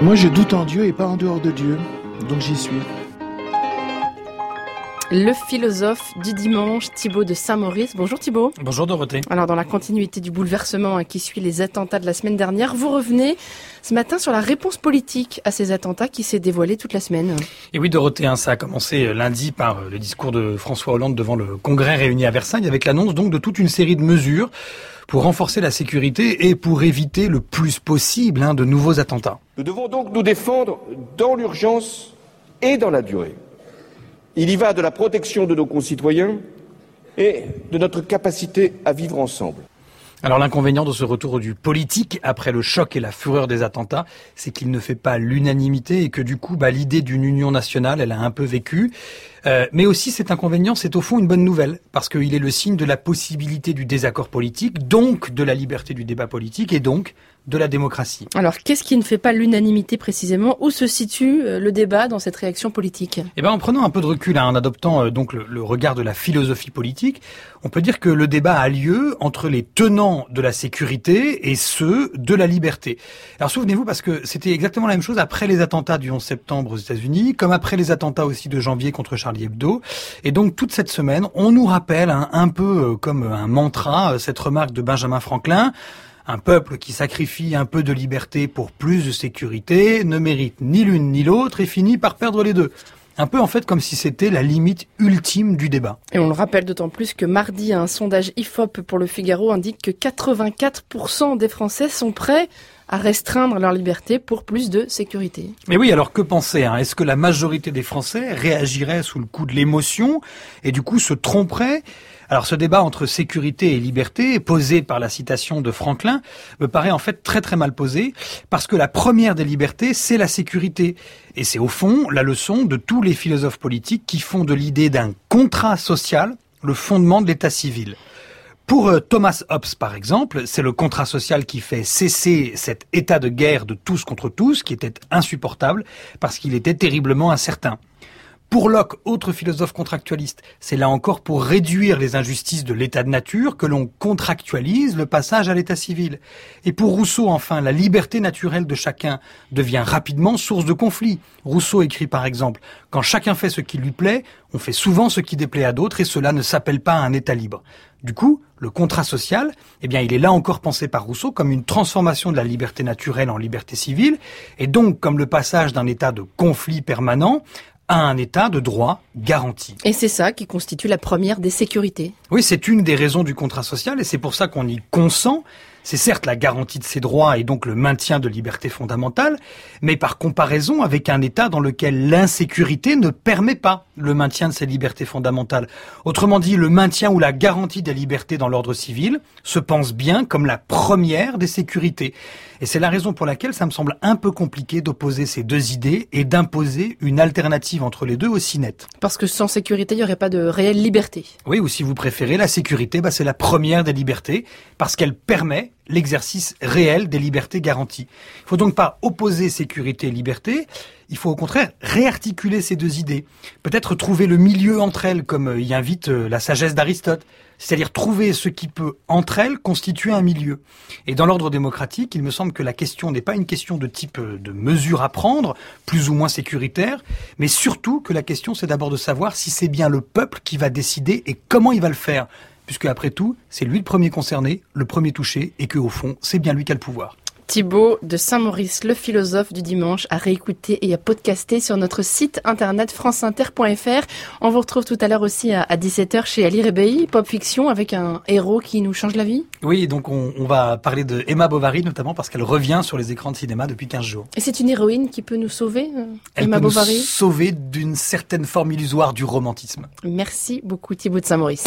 Moi, je doute en Dieu et pas en dehors de Dieu, donc j'y suis. Le philosophe du dimanche, Thibaut de Saint-Maurice. Bonjour Thibaut. Bonjour Dorothée. Alors dans la continuité du bouleversement hein, qui suit les attentats de la semaine dernière, vous revenez ce matin sur la réponse politique à ces attentats qui s'est dévoilée toute la semaine. Et oui Dorothée, hein, ça a commencé euh, lundi par euh, le discours de François Hollande devant le Congrès réuni à Versailles avec l'annonce donc de toute une série de mesures pour renforcer la sécurité et pour éviter le plus possible hein, de nouveaux attentats. Nous devons donc nous défendre dans l'urgence et dans la durée. Il y va de la protection de nos concitoyens et de notre capacité à vivre ensemble. Alors l'inconvénient de ce retour du politique après le choc et la fureur des attentats, c'est qu'il ne fait pas l'unanimité et que du coup, bah, l'idée d'une union nationale, elle a un peu vécu. Euh, mais aussi cet inconvénient, c'est au fond une bonne nouvelle, parce qu'il est le signe de la possibilité du désaccord politique, donc de la liberté du débat politique et donc de la démocratie. Alors, qu'est-ce qui ne fait pas l'unanimité précisément? Où se situe euh, le débat dans cette réaction politique? Eh ben, en prenant un peu de recul, hein, en adoptant euh, donc le, le, regard de la philosophie politique, on peut dire que le débat a lieu entre les tenants de la sécurité et ceux de la liberté. Alors, souvenez-vous, parce que c'était exactement la même chose après les attentats du 11 septembre aux États-Unis, comme après les attentats aussi de janvier contre Charlie Et donc, toute cette semaine, on nous rappelle hein, un peu euh, comme un mantra cette remarque de Benjamin Franklin. Un peuple qui sacrifie un peu de liberté pour plus de sécurité ne mérite ni l'une ni l'autre et finit par perdre les deux. Un peu en fait comme si c'était la limite ultime du débat. Et on le rappelle d'autant plus que mardi, un sondage IFOP pour le Figaro indique que 84% des Français sont prêts à restreindre leur liberté pour plus de sécurité. Mais oui, alors que penser hein? Est-ce que la majorité des Français réagirait sous le coup de l'émotion et du coup se tromperait alors ce débat entre sécurité et liberté, posé par la citation de Franklin, me paraît en fait très très mal posé, parce que la première des libertés, c'est la sécurité. Et c'est au fond la leçon de tous les philosophes politiques qui font de l'idée d'un contrat social le fondement de l'état civil. Pour Thomas Hobbes, par exemple, c'est le contrat social qui fait cesser cet état de guerre de tous contre tous, qui était insupportable, parce qu'il était terriblement incertain. Pour Locke, autre philosophe contractualiste, c'est là encore pour réduire les injustices de l'état de nature que l'on contractualise le passage à l'état civil. Et pour Rousseau, enfin, la liberté naturelle de chacun devient rapidement source de conflit. Rousseau écrit par exemple, quand chacun fait ce qui lui plaît, on fait souvent ce qui déplaît à d'autres et cela ne s'appelle pas un état libre. Du coup, le contrat social, eh bien, il est là encore pensé par Rousseau comme une transformation de la liberté naturelle en liberté civile, et donc comme le passage d'un état de conflit permanent à un état de droit garanti. Et c'est ça qui constitue la première des sécurités. Oui, c'est une des raisons du contrat social et c'est pour ça qu'on y consent. C'est certes la garantie de ses droits et donc le maintien de liberté fondamentale, mais par comparaison avec un État dans lequel l'insécurité ne permet pas le maintien de ces libertés fondamentales. Autrement dit, le maintien ou la garantie des libertés dans l'ordre civil se pense bien comme la première des sécurités. Et c'est la raison pour laquelle ça me semble un peu compliqué d'opposer ces deux idées et d'imposer une alternative entre les deux aussi nette. Parce que sans sécurité, il n'y aurait pas de réelle liberté. Oui, ou si vous préférez, la sécurité, bah, c'est la première des libertés, parce qu'elle permet l'exercice réel des libertés garanties. Il ne faut donc pas opposer sécurité et liberté, il faut au contraire réarticuler ces deux idées. Peut-être trouver le milieu entre elles, comme y invite la sagesse d'Aristote. C'est-à-dire trouver ce qui peut, entre elles, constituer un milieu. Et dans l'ordre démocratique, il me semble que la question n'est pas une question de type de mesure à prendre, plus ou moins sécuritaire, mais surtout que la question c'est d'abord de savoir si c'est bien le peuple qui va décider et comment il va le faire. Puisque après tout, c'est lui le premier concerné, le premier touché, et que au fond, c'est bien lui qui a le pouvoir. Thibaut de Saint-Maurice, le philosophe du dimanche, à réécouter et à podcaster sur notre site internet franceinter.fr. On vous retrouve tout à l'heure aussi à 17h chez Ali Rebey, Pop Fiction, avec un héros qui nous change la vie. Oui, donc on, on va parler de Emma Bovary notamment parce qu'elle revient sur les écrans de cinéma depuis 15 jours. Et c'est une héroïne qui peut nous sauver, euh, Elle Emma peut Bovary? nous sauver d'une certaine forme illusoire du romantisme. Merci beaucoup Thibaut de Saint-Maurice.